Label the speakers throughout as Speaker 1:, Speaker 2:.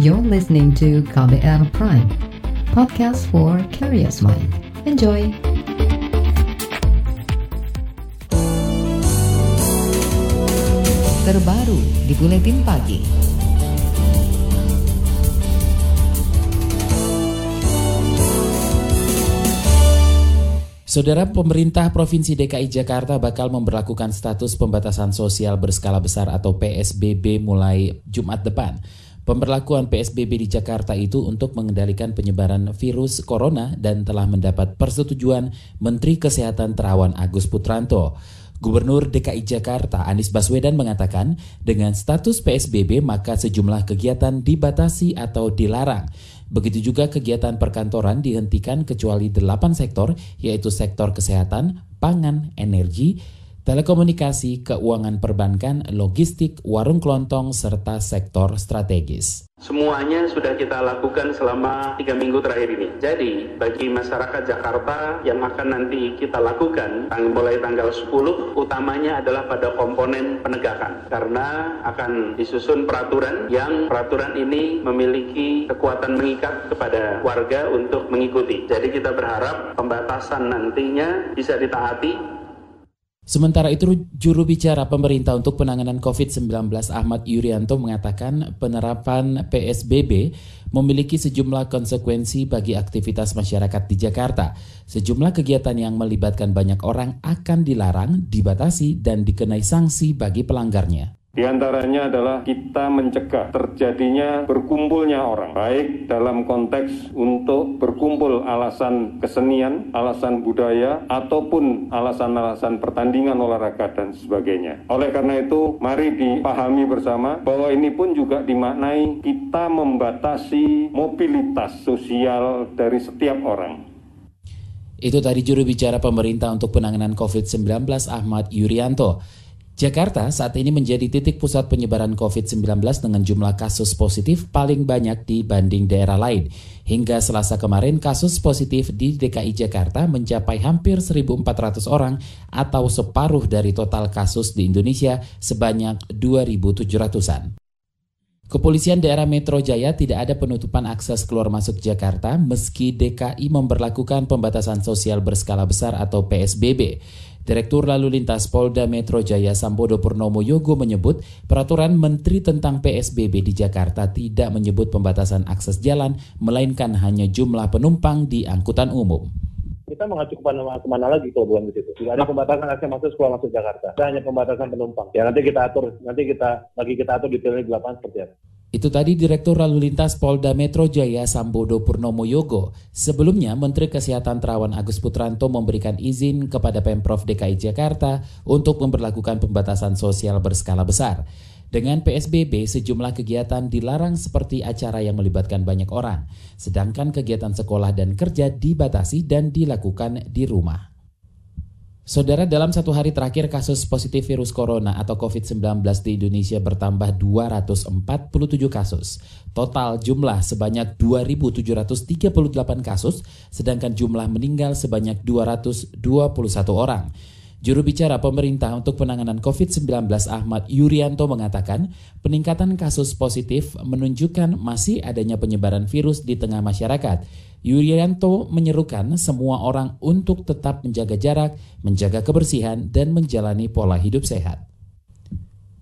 Speaker 1: You're listening to KBR Prime, podcast for curious mind. Enjoy! Terbaru di Buletin Pagi.
Speaker 2: Saudara pemerintah Provinsi DKI Jakarta bakal memperlakukan status pembatasan sosial berskala besar atau PSBB mulai Jumat depan. Pemberlakuan PSBB di Jakarta itu untuk mengendalikan penyebaran virus corona dan telah mendapat persetujuan Menteri Kesehatan Terawan Agus Putranto. Gubernur DKI Jakarta Anies Baswedan mengatakan dengan status PSBB maka sejumlah kegiatan dibatasi atau dilarang. Begitu juga kegiatan perkantoran dihentikan kecuali delapan sektor, yaitu sektor kesehatan, pangan, energi, telekomunikasi, keuangan perbankan, logistik, warung kelontong, serta sektor strategis.
Speaker 3: Semuanya sudah kita lakukan selama tiga minggu terakhir ini. Jadi, bagi masyarakat Jakarta yang akan nanti kita lakukan mulai tanggal 10, utamanya adalah pada komponen penegakan. Karena akan disusun peraturan yang peraturan ini memiliki kekuatan mengikat kepada warga untuk mengikuti. Jadi kita berharap pembatasan nantinya bisa ditaati
Speaker 2: Sementara itu, juru bicara pemerintah untuk penanganan COVID-19 Ahmad Yuryanto mengatakan penerapan PSBB memiliki sejumlah konsekuensi bagi aktivitas masyarakat di Jakarta. Sejumlah kegiatan yang melibatkan banyak orang akan dilarang, dibatasi, dan dikenai sanksi bagi pelanggarnya.
Speaker 4: Di antaranya adalah kita mencegah terjadinya berkumpulnya orang, baik dalam konteks untuk berkumpul alasan kesenian, alasan budaya, ataupun alasan-alasan pertandingan olahraga dan sebagainya. Oleh karena itu, mari dipahami bersama bahwa ini pun juga dimaknai kita membatasi mobilitas sosial dari setiap orang.
Speaker 2: Itu tadi juru bicara pemerintah untuk penanganan COVID-19 Ahmad Yuryanto. Jakarta saat ini menjadi titik pusat penyebaran COVID-19 dengan jumlah kasus positif paling banyak dibanding daerah lain. Hingga selasa kemarin kasus positif di DKI Jakarta mencapai hampir 1.400 orang atau separuh dari total kasus di Indonesia sebanyak 2.700-an. Kepolisian daerah Metro Jaya tidak ada penutupan akses keluar masuk Jakarta meski DKI memperlakukan pembatasan sosial berskala besar atau PSBB. Direktur Lalu Lintas Polda Metro Jaya Sambodo Purnomo Yogo menyebut peraturan Menteri tentang PSBB di Jakarta tidak menyebut pembatasan akses jalan, melainkan hanya jumlah penumpang di angkutan umum
Speaker 5: kita mengacu ke mana, ke mana lagi kalau bukan ke situ. Tidak ada pembatasan akses masuk keluar masuk Jakarta. Tidak hanya pembatasan penumpang. Ya nanti kita atur, nanti kita lagi kita atur detailnya di lapangan seperti apa.
Speaker 2: Itu tadi Direktur Lalu Lintas Polda Metro Jaya Sambodo Purnomo Yogo. Sebelumnya, Menteri Kesehatan Terawan Agus Putranto memberikan izin kepada Pemprov DKI Jakarta untuk memperlakukan pembatasan sosial berskala besar. Dengan PSBB, sejumlah kegiatan dilarang seperti acara yang melibatkan banyak orang, sedangkan kegiatan sekolah dan kerja dibatasi dan dilakukan di rumah. Saudara, dalam satu hari terakhir kasus positif virus corona atau COVID-19 di Indonesia bertambah 247 kasus. Total jumlah sebanyak 2.738 kasus, sedangkan jumlah meninggal sebanyak 221 orang. Juru bicara pemerintah untuk penanganan COVID-19 Ahmad Yuryanto mengatakan peningkatan kasus positif menunjukkan masih adanya penyebaran virus di tengah masyarakat. Yuryanto menyerukan semua orang untuk tetap menjaga jarak, menjaga kebersihan, dan menjalani pola hidup sehat.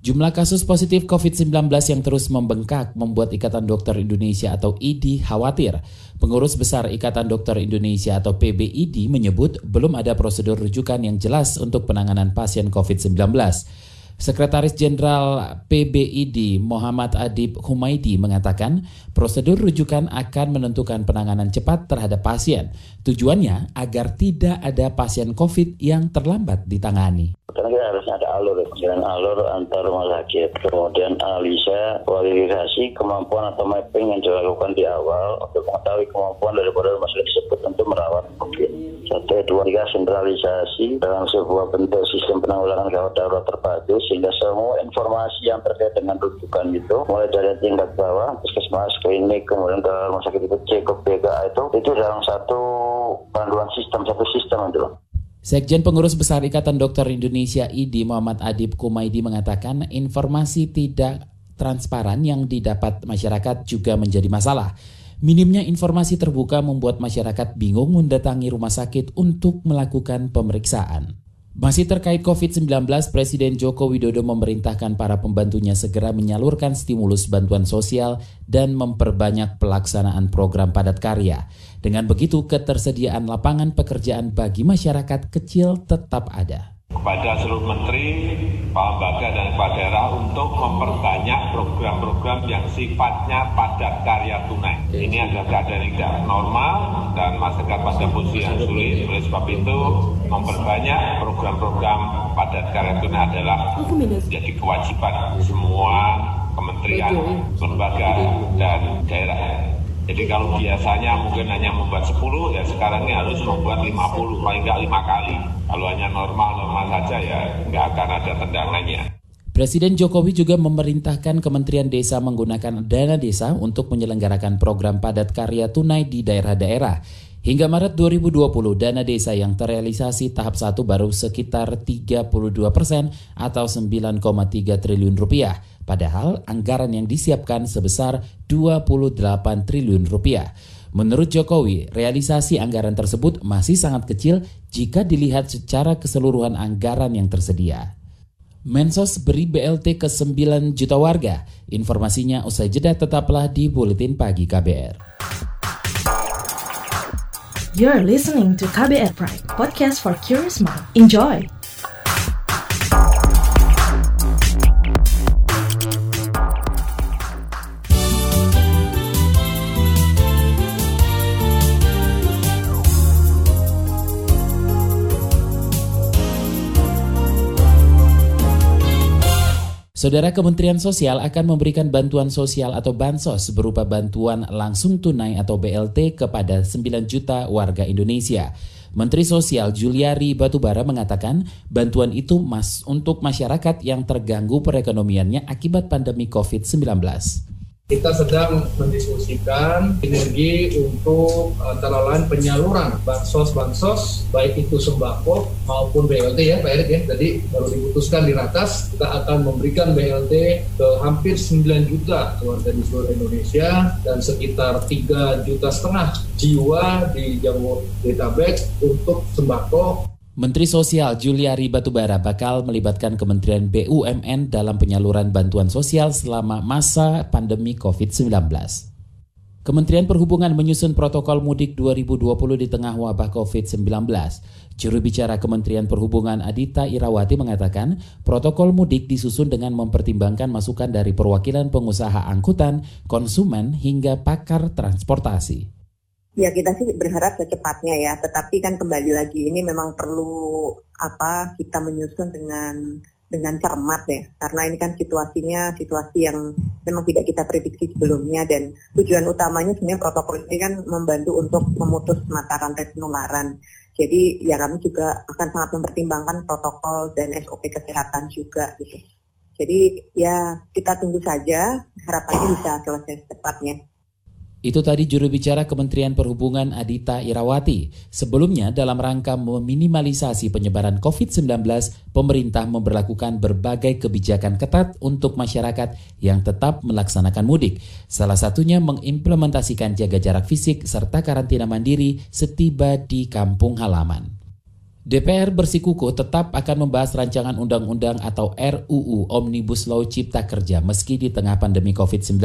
Speaker 2: Jumlah kasus positif COVID-19 yang terus membengkak membuat Ikatan Dokter Indonesia atau IDI khawatir. Pengurus Besar Ikatan Dokter Indonesia atau PBID menyebut belum ada prosedur rujukan yang jelas untuk penanganan pasien COVID-19. Sekretaris Jenderal PBID Muhammad Adib Humaidi mengatakan prosedur rujukan akan menentukan penanganan cepat terhadap pasien. Tujuannya agar tidak ada pasien COVID yang terlambat ditangani.
Speaker 6: Karena kita harusnya ada alur, jalan alur antar rumah sakit, kemudian analisa, kualifikasi, kemampuan atau mapping yang dilakukan di awal untuk mengetahui kemampuan daripada rumah sakit tersebut untuk merawat COVID. Satu, dua, tiga, sentralisasi dalam sebuah bentuk sistem penanggulangan gawat darurat terpadu sehingga semua informasi yang terkait dengan rujukan itu, mulai dari tingkat bawah, puskesmas, klinik, kemudian ke rumah sakit C, ke BKA itu, itu dalam satu panduan sistem, satu sistem itu.
Speaker 2: Sekjen Pengurus Besar Ikatan Dokter Indonesia IDI Muhammad Adib Kumaidi mengatakan informasi tidak transparan yang didapat masyarakat juga menjadi masalah. Minimnya informasi terbuka membuat masyarakat bingung mendatangi rumah sakit untuk melakukan pemeriksaan. Masih terkait COVID-19, Presiden Joko Widodo memerintahkan para pembantunya segera menyalurkan stimulus bantuan sosial dan memperbanyak pelaksanaan program padat karya. Dengan begitu, ketersediaan lapangan pekerjaan bagi masyarakat kecil tetap ada
Speaker 7: kepada seluruh menteri, kepala lembaga dan kepala daerah untuk memperbanyak program-program yang sifatnya padat karya tunai. Ini adalah keadaan yang tidak normal dan masyarakat pada posisi yang sulit. Oleh sebab itu, memperbanyak program-program padat karya tunai adalah menjadi kewajiban semua kementerian, lembaga, dan daerah. Jadi kalau biasanya mungkin hanya membuat 10, ya sekarang ini harus membuat 50, paling nggak 5 kali. Kalau hanya normal-normal saja ya nggak akan ada tendangannya.
Speaker 2: Presiden Jokowi juga memerintahkan Kementerian Desa menggunakan dana desa untuk menyelenggarakan program padat karya tunai di daerah-daerah. Hingga Maret 2020, dana desa yang terrealisasi tahap 1 baru sekitar 32 persen atau 9,3 triliun rupiah. Padahal anggaran yang disiapkan sebesar 28 triliun rupiah. Menurut Jokowi, realisasi anggaran tersebut masih sangat kecil jika dilihat secara keseluruhan anggaran yang tersedia. Mensos beri BLT ke 9 juta warga. Informasinya usai jeda tetaplah di Buletin Pagi KBR.
Speaker 8: You're listening to KBR Pride, podcast for curious mind. Enjoy!
Speaker 2: Saudara Kementerian Sosial akan memberikan bantuan sosial atau bansos berupa bantuan langsung tunai atau BLT kepada 9 juta warga Indonesia. Menteri Sosial Juliari Batubara mengatakan bantuan itu mas untuk masyarakat yang terganggu perekonomiannya akibat pandemi COVID-19
Speaker 9: kita sedang mendiskusikan sinergi untuk antara lain penyaluran bansos-bansos baik itu sembako maupun BLT ya Pak Erik ya. Tadi baru diputuskan di ratas kita akan memberikan BLT ke hampir 9 juta keluarga di seluruh Indonesia dan sekitar 3 juta setengah jiwa di Jabodetabek untuk sembako
Speaker 2: Menteri Sosial Juliari Batubara bakal melibatkan Kementerian BUMN dalam penyaluran bantuan sosial selama masa pandemi COVID-19. Kementerian Perhubungan menyusun protokol mudik 2020 di tengah wabah COVID-19. Juru bicara Kementerian Perhubungan Adita Irawati mengatakan, protokol mudik disusun dengan mempertimbangkan masukan dari perwakilan pengusaha angkutan, konsumen, hingga pakar transportasi.
Speaker 10: Ya kita sih berharap secepatnya ya, tetapi kan kembali lagi ini memang perlu apa kita menyusun dengan dengan cermat ya, karena ini kan situasinya situasi yang memang tidak kita prediksi sebelumnya dan tujuan utamanya sebenarnya protokol ini kan membantu untuk memutus mata rantai penularan. Jadi ya kami juga akan sangat mempertimbangkan protokol dan SOP kesehatan juga gitu. Jadi ya kita tunggu saja, harapannya bisa selesai secepatnya.
Speaker 2: Itu tadi juru bicara Kementerian Perhubungan Adita Irawati. Sebelumnya dalam rangka meminimalisasi penyebaran COVID-19, pemerintah memperlakukan berbagai kebijakan ketat untuk masyarakat yang tetap melaksanakan mudik. Salah satunya mengimplementasikan jaga jarak fisik serta karantina mandiri setiba di kampung halaman. DPR bersikukuh tetap akan membahas rancangan undang-undang atau RUU Omnibus Law Cipta Kerja meski di tengah pandemi COVID-19.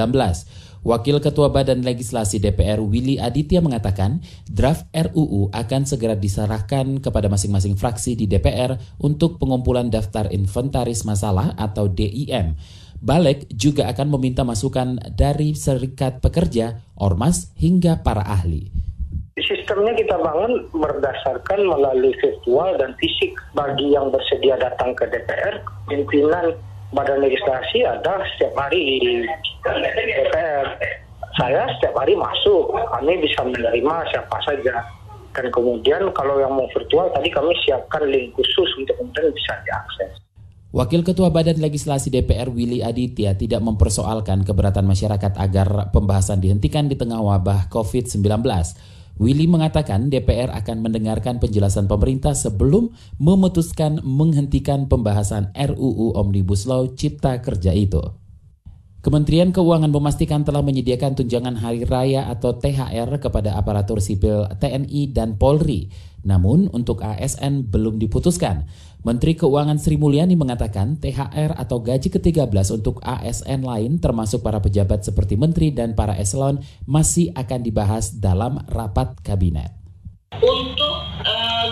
Speaker 2: Wakil Ketua Badan Legislasi DPR Willy Aditya mengatakan draft RUU akan segera diserahkan kepada masing-masing fraksi di DPR untuk pengumpulan daftar inventaris masalah atau DIM. Balik juga akan meminta masukan dari serikat pekerja, ormas, hingga para ahli.
Speaker 11: Sistemnya kita bangun berdasarkan melalui virtual dan fisik. Bagi yang bersedia datang ke DPR, pimpinan badan legislasi ada setiap hari di DPR. Saya setiap hari masuk, kami bisa menerima siapa saja. Dan kemudian kalau yang mau virtual tadi kami siapkan link khusus untuk kemudian bisa diakses.
Speaker 2: Wakil Ketua Badan Legislasi DPR Willy Aditya tidak mempersoalkan keberatan masyarakat agar pembahasan dihentikan di tengah wabah COVID-19. Willy mengatakan DPR akan mendengarkan penjelasan pemerintah sebelum memutuskan menghentikan pembahasan RUU Omnibus Law Cipta Kerja itu. Kementerian Keuangan memastikan telah menyediakan tunjangan hari raya atau THR kepada aparatur sipil TNI dan Polri. Namun untuk ASN belum diputuskan. Menteri Keuangan Sri Mulyani mengatakan THR atau gaji ke-13 untuk ASN lain termasuk para pejabat seperti menteri dan para eselon masih akan dibahas dalam rapat kabinet.
Speaker 12: Untuk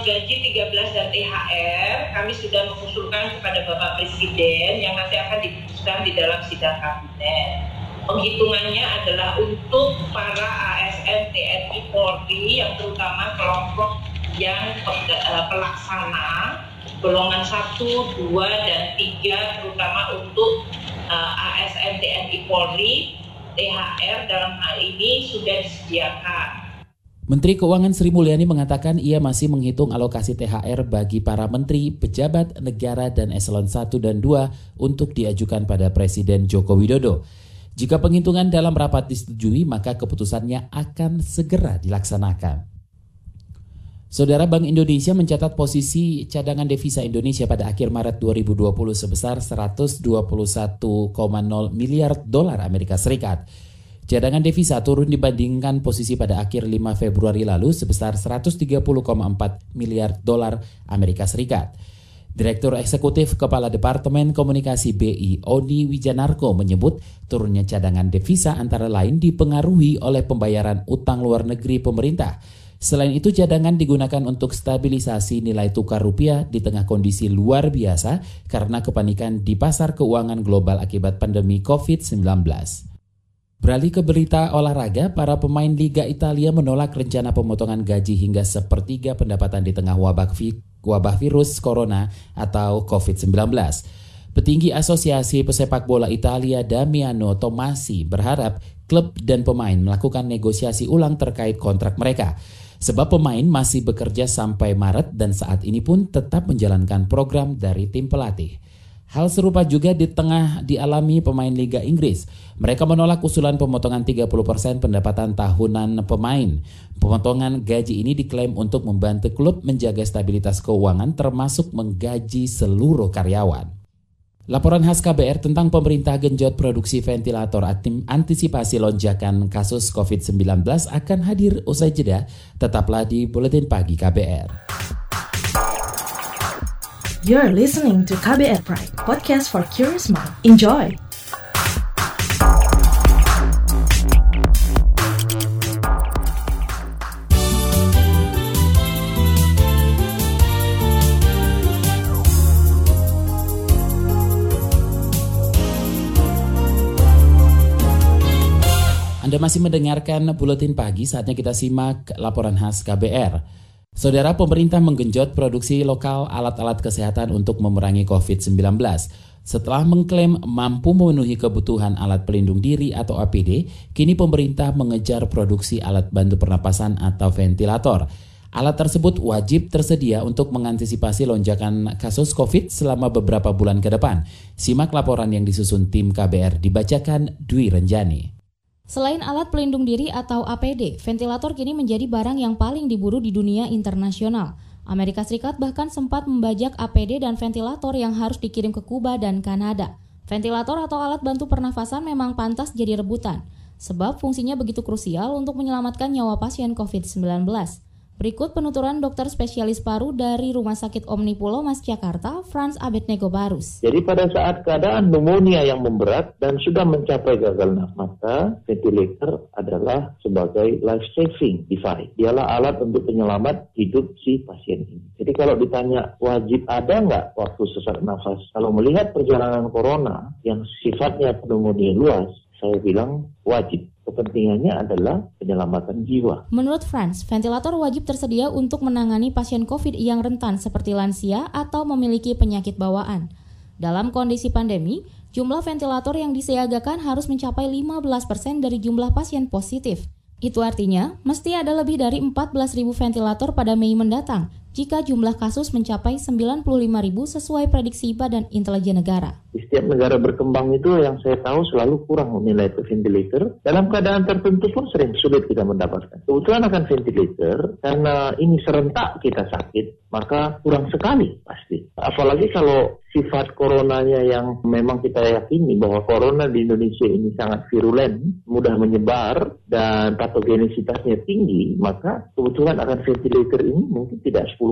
Speaker 12: gaji 13 dan THR kami sudah mengusulkan kepada Bapak Presiden yang nanti akan diputuskan di dalam sidang kabinet. Penghitungannya adalah untuk para ASN TNI Polri yang terutama kelompok yang uh, pelaksana golongan 1, 2, dan 3 terutama untuk uh, ASN TNI Polri, THR dalam hal ini sudah disediakan.
Speaker 2: Menteri Keuangan Sri Mulyani mengatakan ia masih menghitung alokasi THR bagi para menteri, pejabat negara dan eselon 1 dan 2 untuk diajukan pada Presiden Joko Widodo. Jika penghitungan dalam rapat disetujui, maka keputusannya akan segera dilaksanakan. Saudara Bank Indonesia mencatat posisi cadangan devisa Indonesia pada akhir Maret 2020 sebesar 121,0 miliar dolar Amerika Serikat. Cadangan devisa turun dibandingkan posisi pada akhir 5 Februari lalu sebesar 130,4 miliar dolar Amerika Serikat. Direktur Eksekutif Kepala Departemen Komunikasi BI, Odi Wijanarko menyebut turunnya cadangan devisa antara lain dipengaruhi oleh pembayaran utang luar negeri pemerintah Selain itu cadangan digunakan untuk stabilisasi nilai tukar rupiah di tengah kondisi luar biasa karena kepanikan di pasar keuangan global akibat pandemi COVID-19. Beralih ke berita olahraga, para pemain Liga Italia menolak rencana pemotongan gaji hingga sepertiga pendapatan di tengah wabah, vi wabah virus corona atau COVID-19. Petinggi Asosiasi Pesepak Bola Italia Damiano Tomasi berharap klub dan pemain melakukan negosiasi ulang terkait kontrak mereka. Sebab pemain masih bekerja sampai Maret dan saat ini pun tetap menjalankan program dari tim pelatih. Hal serupa juga di tengah dialami pemain Liga Inggris. Mereka menolak usulan pemotongan 30% pendapatan tahunan pemain. Pemotongan gaji ini diklaim untuk membantu klub menjaga stabilitas keuangan termasuk menggaji seluruh karyawan. Laporan khas KBR tentang pemerintah genjot produksi ventilator antisipasi lonjakan kasus COVID-19 akan hadir usai jeda. Tetaplah di Buletin Pagi KBR.
Speaker 8: You're listening to KBR Pride, podcast for curious mind. Enjoy!
Speaker 2: Anda masih mendengarkan Buletin Pagi, saatnya kita simak laporan khas KBR. Saudara pemerintah menggenjot produksi lokal alat-alat kesehatan untuk memerangi COVID-19. Setelah mengklaim mampu memenuhi kebutuhan alat pelindung diri atau APD, kini pemerintah mengejar produksi alat bantu pernapasan atau ventilator. Alat tersebut wajib tersedia untuk mengantisipasi lonjakan kasus COVID selama beberapa bulan ke depan. Simak laporan yang disusun tim KBR dibacakan Dwi Renjani.
Speaker 13: Selain alat pelindung diri atau APD, ventilator kini menjadi barang yang paling diburu di dunia internasional. Amerika Serikat bahkan sempat membajak APD dan ventilator yang harus dikirim ke Kuba dan Kanada. Ventilator atau alat bantu pernafasan memang pantas jadi rebutan, sebab fungsinya begitu krusial untuk menyelamatkan nyawa pasien COVID-19. Berikut penuturan dokter spesialis paru dari Rumah Sakit Omni Pulau Mas Jakarta, Franz Abednego Barus.
Speaker 14: Jadi pada saat keadaan pneumonia yang memberat dan sudah mencapai gagal nafas, ventilator adalah sebagai life saving device. Dialah alat untuk penyelamat hidup si pasien ini. Jadi kalau ditanya wajib ada nggak waktu sesak nafas? Kalau melihat perjalanan corona yang sifatnya pneumonia luas, saya bilang wajib. Kepentingannya adalah penyelamatan jiwa.
Speaker 13: Menurut Franz, ventilator wajib tersedia untuk menangani pasien COVID yang rentan seperti lansia atau memiliki penyakit bawaan. Dalam kondisi pandemi, jumlah ventilator yang disiagakan harus mencapai 15% dari jumlah pasien positif. Itu artinya, mesti ada lebih dari 14.000 ventilator pada Mei mendatang jika jumlah kasus mencapai 95 ribu sesuai prediksi Badan Intelijen Negara.
Speaker 14: Di setiap negara berkembang itu yang saya tahu selalu kurang menilai ventilator. Dalam keadaan tertentu pun sering sulit kita mendapatkan. Kebetulan akan ventilator, karena ini serentak kita sakit, maka kurang sekali pasti. Apalagi kalau sifat coronanya yang memang kita yakini bahwa corona di Indonesia ini sangat virulen, mudah menyebar, dan patogenisitasnya tinggi, maka kebetulan akan ventilator ini mungkin tidak 10%.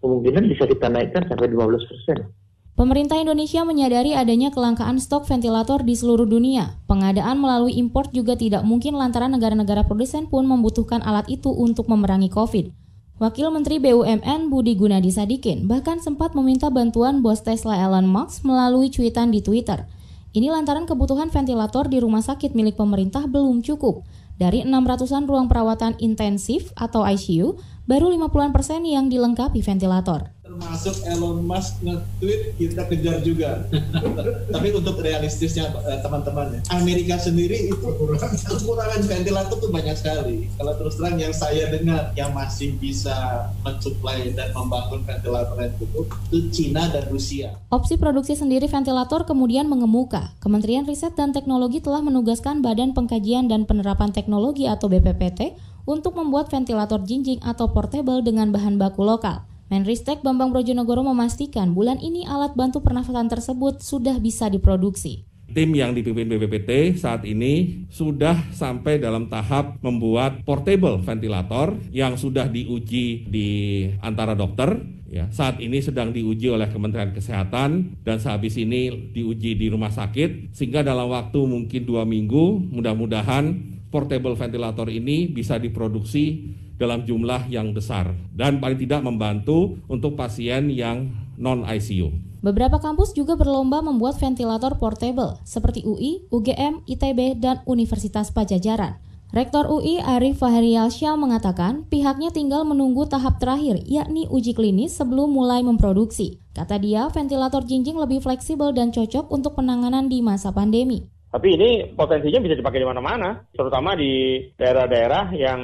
Speaker 14: Kemungkinan bisa kita naikkan sampai 15%.
Speaker 13: Pemerintah Indonesia menyadari adanya kelangkaan stok ventilator di seluruh dunia. Pengadaan melalui impor juga tidak mungkin lantaran negara-negara produsen pun membutuhkan alat itu untuk memerangi COVID. Wakil Menteri BUMN Budi Gunadi Sadikin bahkan sempat meminta bantuan bos Tesla Elon Musk melalui cuitan di Twitter. Ini lantaran kebutuhan ventilator di rumah sakit milik pemerintah belum cukup. Dari 600-an ruang perawatan intensif atau ICU, baru 50-an persen yang dilengkapi ventilator
Speaker 15: termasuk Elon Musk nge-tweet kita kejar juga. Tapi untuk realistisnya eh, teman-teman ya, Amerika sendiri itu kekurangan ventilator tuh banyak sekali. Kalau terus terang yang saya dengar yang masih bisa mensuplai dan membangun ventilator yang cukup itu Cina dan Rusia.
Speaker 13: Opsi produksi sendiri ventilator kemudian mengemuka. Kementerian Riset dan Teknologi telah menugaskan Badan Pengkajian dan Penerapan Teknologi atau BPPT untuk membuat ventilator jinjing atau portable dengan bahan baku lokal. Menristek Bambang Brojonegoro memastikan bulan ini alat bantu pernafasan tersebut sudah bisa diproduksi.
Speaker 16: Tim yang dipimpin BPPT saat ini sudah sampai dalam tahap membuat portable ventilator yang sudah diuji di antara dokter. Ya, saat ini sedang diuji oleh Kementerian Kesehatan dan sehabis ini diuji di rumah sakit sehingga dalam waktu mungkin dua minggu mudah-mudahan portable ventilator ini bisa diproduksi dalam jumlah yang besar dan paling tidak membantu untuk pasien yang non ICU.
Speaker 13: Beberapa kampus juga berlomba membuat ventilator portable seperti UI, UGM, ITB, dan Universitas Pajajaran. Rektor UI Arif Fahrialsyah mengatakan pihaknya tinggal menunggu tahap terakhir yakni uji klinis sebelum mulai memproduksi. Kata dia, ventilator jinjing lebih fleksibel dan cocok untuk penanganan di masa pandemi.
Speaker 17: Tapi ini potensinya bisa dipakai di mana-mana, terutama di daerah-daerah yang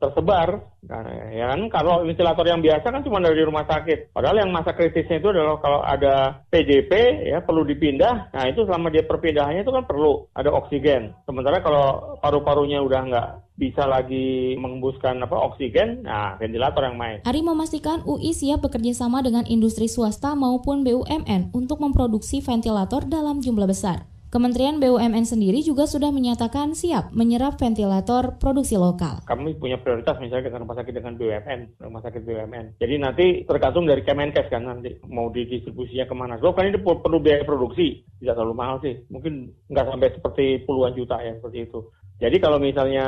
Speaker 17: tersebar. Nah, ya kan kalau ventilator yang biasa kan cuma dari rumah sakit. Padahal yang masa kritisnya itu adalah kalau ada PJP ya perlu dipindah. Nah itu selama dia perpindahannya itu kan perlu ada oksigen. Sementara kalau paru-parunya udah nggak bisa lagi mengembuskan apa oksigen, nah ventilator yang main.
Speaker 13: Ari memastikan UI siap bekerja sama dengan industri swasta maupun BUMN untuk memproduksi ventilator dalam jumlah besar. Kementerian BUMN sendiri juga sudah menyatakan siap menyerap ventilator produksi lokal.
Speaker 17: Kami punya prioritas misalnya dengan rumah sakit dengan BUMN, rumah sakit BUMN. Jadi nanti tergantung dari Kemenkes kan nanti mau didistribusinya ke mana. So kan ini perlu biaya produksi, tidak terlalu mahal sih. Mungkin nggak sampai seperti puluhan juta ya seperti itu. Jadi kalau misalnya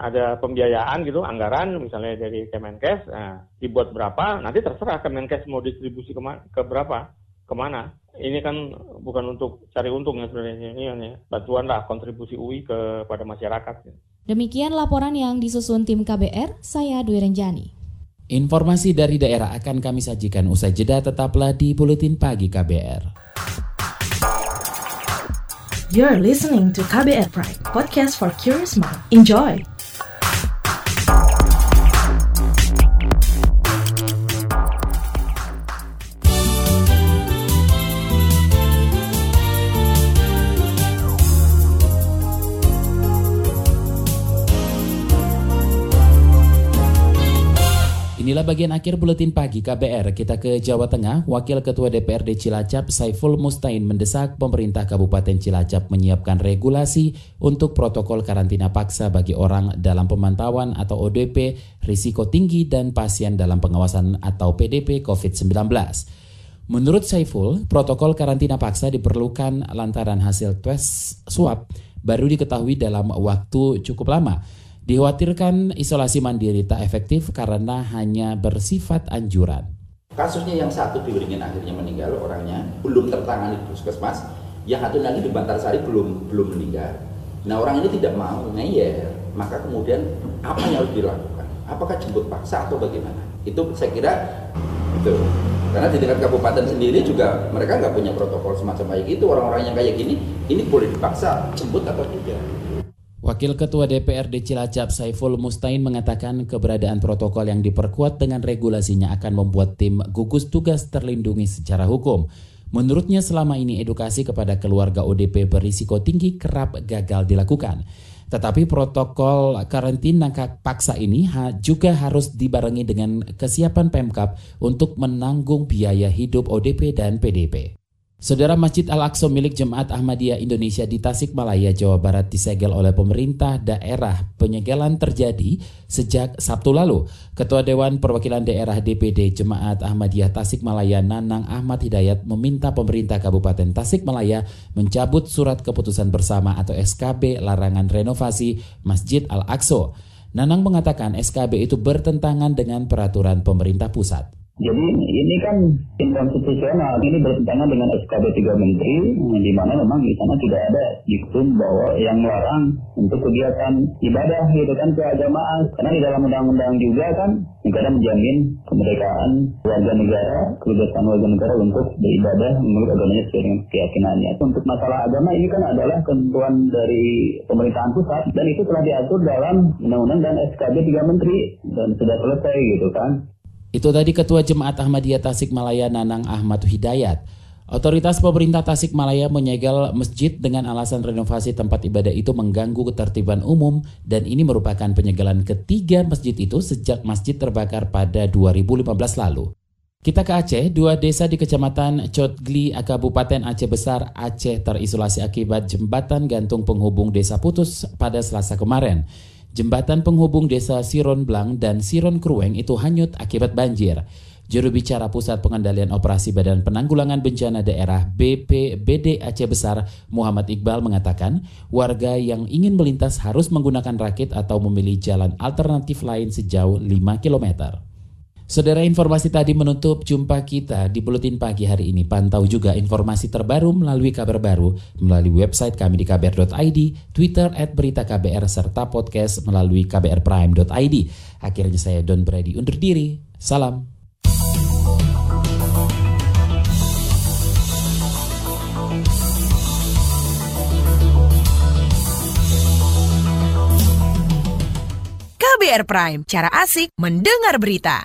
Speaker 17: ada pembiayaan gitu, anggaran misalnya dari Kemenkes, nah, dibuat berapa, nanti terserah Kemenkes mau distribusi ke, ke berapa, ke mana ini kan bukan untuk cari untung ya sebenarnya ini ya, bantuan lah kontribusi UI kepada masyarakat.
Speaker 13: Demikian laporan yang disusun tim KBR, saya Dwi Renjani.
Speaker 2: Informasi dari daerah akan kami sajikan usai jeda tetaplah di Buletin Pagi KBR.
Speaker 8: You're listening to KBR Pride, podcast for curious mind. Enjoy!
Speaker 2: Inilah bagian akhir buletin pagi KBR. Kita ke Jawa Tengah. Wakil Ketua DPRD Cilacap Saiful Mustain mendesak pemerintah Kabupaten Cilacap menyiapkan regulasi untuk protokol karantina paksa bagi orang dalam pemantauan atau ODP, risiko tinggi dan pasien dalam pengawasan atau PDP COVID-19. Menurut Saiful, protokol karantina paksa diperlukan lantaran hasil tes swab baru diketahui dalam waktu cukup lama Dikhawatirkan isolasi mandiri tak efektif karena hanya bersifat anjuran.
Speaker 18: Kasusnya yang satu di Wiringin akhirnya meninggal orangnya, belum tertangani di puskesmas, yang satu lagi di Bantarsari belum belum meninggal. Nah orang ini tidak mau ngeyel, maka kemudian apa yang harus dilakukan? Apakah jemput paksa atau bagaimana? Itu saya kira itu. Karena di tingkat kabupaten sendiri juga mereka nggak punya protokol semacam kayak gitu. Orang-orang yang kayak gini, ini boleh dipaksa jemput atau tidak?
Speaker 2: Wakil Ketua DPRD Cilacap Saiful Mustain mengatakan keberadaan protokol yang diperkuat dengan regulasinya akan membuat tim gugus tugas terlindungi secara hukum. Menurutnya selama ini edukasi kepada keluarga ODP berisiko tinggi kerap gagal dilakukan. Tetapi protokol karantina paksa ini juga harus dibarengi dengan kesiapan Pemkap untuk menanggung biaya hidup ODP dan PDP. Saudara Masjid Al-Aqsa milik Jemaat Ahmadiyah Indonesia di Tasikmalaya, Jawa Barat disegel oleh pemerintah daerah. Penyegelan terjadi sejak Sabtu lalu. Ketua Dewan Perwakilan Daerah DPD Jemaat Ahmadiyah Tasikmalaya Nanang Ahmad Hidayat meminta pemerintah Kabupaten Tasikmalaya mencabut surat keputusan bersama atau SKB larangan renovasi Masjid Al-Aqsa. Nanang mengatakan SKB itu bertentangan dengan peraturan pemerintah pusat.
Speaker 19: Jadi ini kan inkonstitusional, ini bertentangan dengan SKB 3 Menteri, di mana memang di sana tidak ada diktum bahwa yang melarang untuk kegiatan ibadah gitu kan keagamaan. Karena di dalam undang-undang juga kan negara menjamin kemerdekaan warga negara, kebebasan warga negara untuk beribadah menurut agamanya sesuai dengan keyakinannya. Untuk masalah agama ini kan adalah ketentuan dari pemerintahan pusat dan itu telah diatur dalam undang-undang dan SKB 3 Menteri dan sudah selesai gitu kan.
Speaker 2: Itu tadi Ketua Jemaat Ahmadiyah Tasikmalaya Nanang Ahmad Hidayat. Otoritas pemerintah Tasikmalaya menyegel masjid dengan alasan renovasi tempat ibadah itu mengganggu ketertiban umum dan ini merupakan penyegelan ketiga masjid itu sejak masjid terbakar pada 2015 lalu. Kita ke Aceh, dua desa di Kecamatan Cotgli, Kabupaten Aceh Besar, Aceh terisolasi akibat jembatan gantung penghubung desa putus pada selasa kemarin. Jembatan penghubung desa Siron Blang dan Siron Krueng itu hanyut akibat banjir. Juru bicara Pusat Pengendalian Operasi Badan Penanggulangan Bencana Daerah BPBD Aceh Besar Muhammad Iqbal mengatakan warga yang ingin melintas harus menggunakan rakit atau memilih jalan alternatif lain sejauh 5 kilometer. Saudara informasi tadi menutup jumpa kita di Buletin Pagi hari ini. Pantau juga informasi terbaru melalui kabar baru melalui website kami di kbr.id, Twitter at berita KBR, serta podcast melalui kbrprime.id. Akhirnya saya Don Brady undur diri. Salam.
Speaker 8: KBR Prime, cara asik mendengar berita.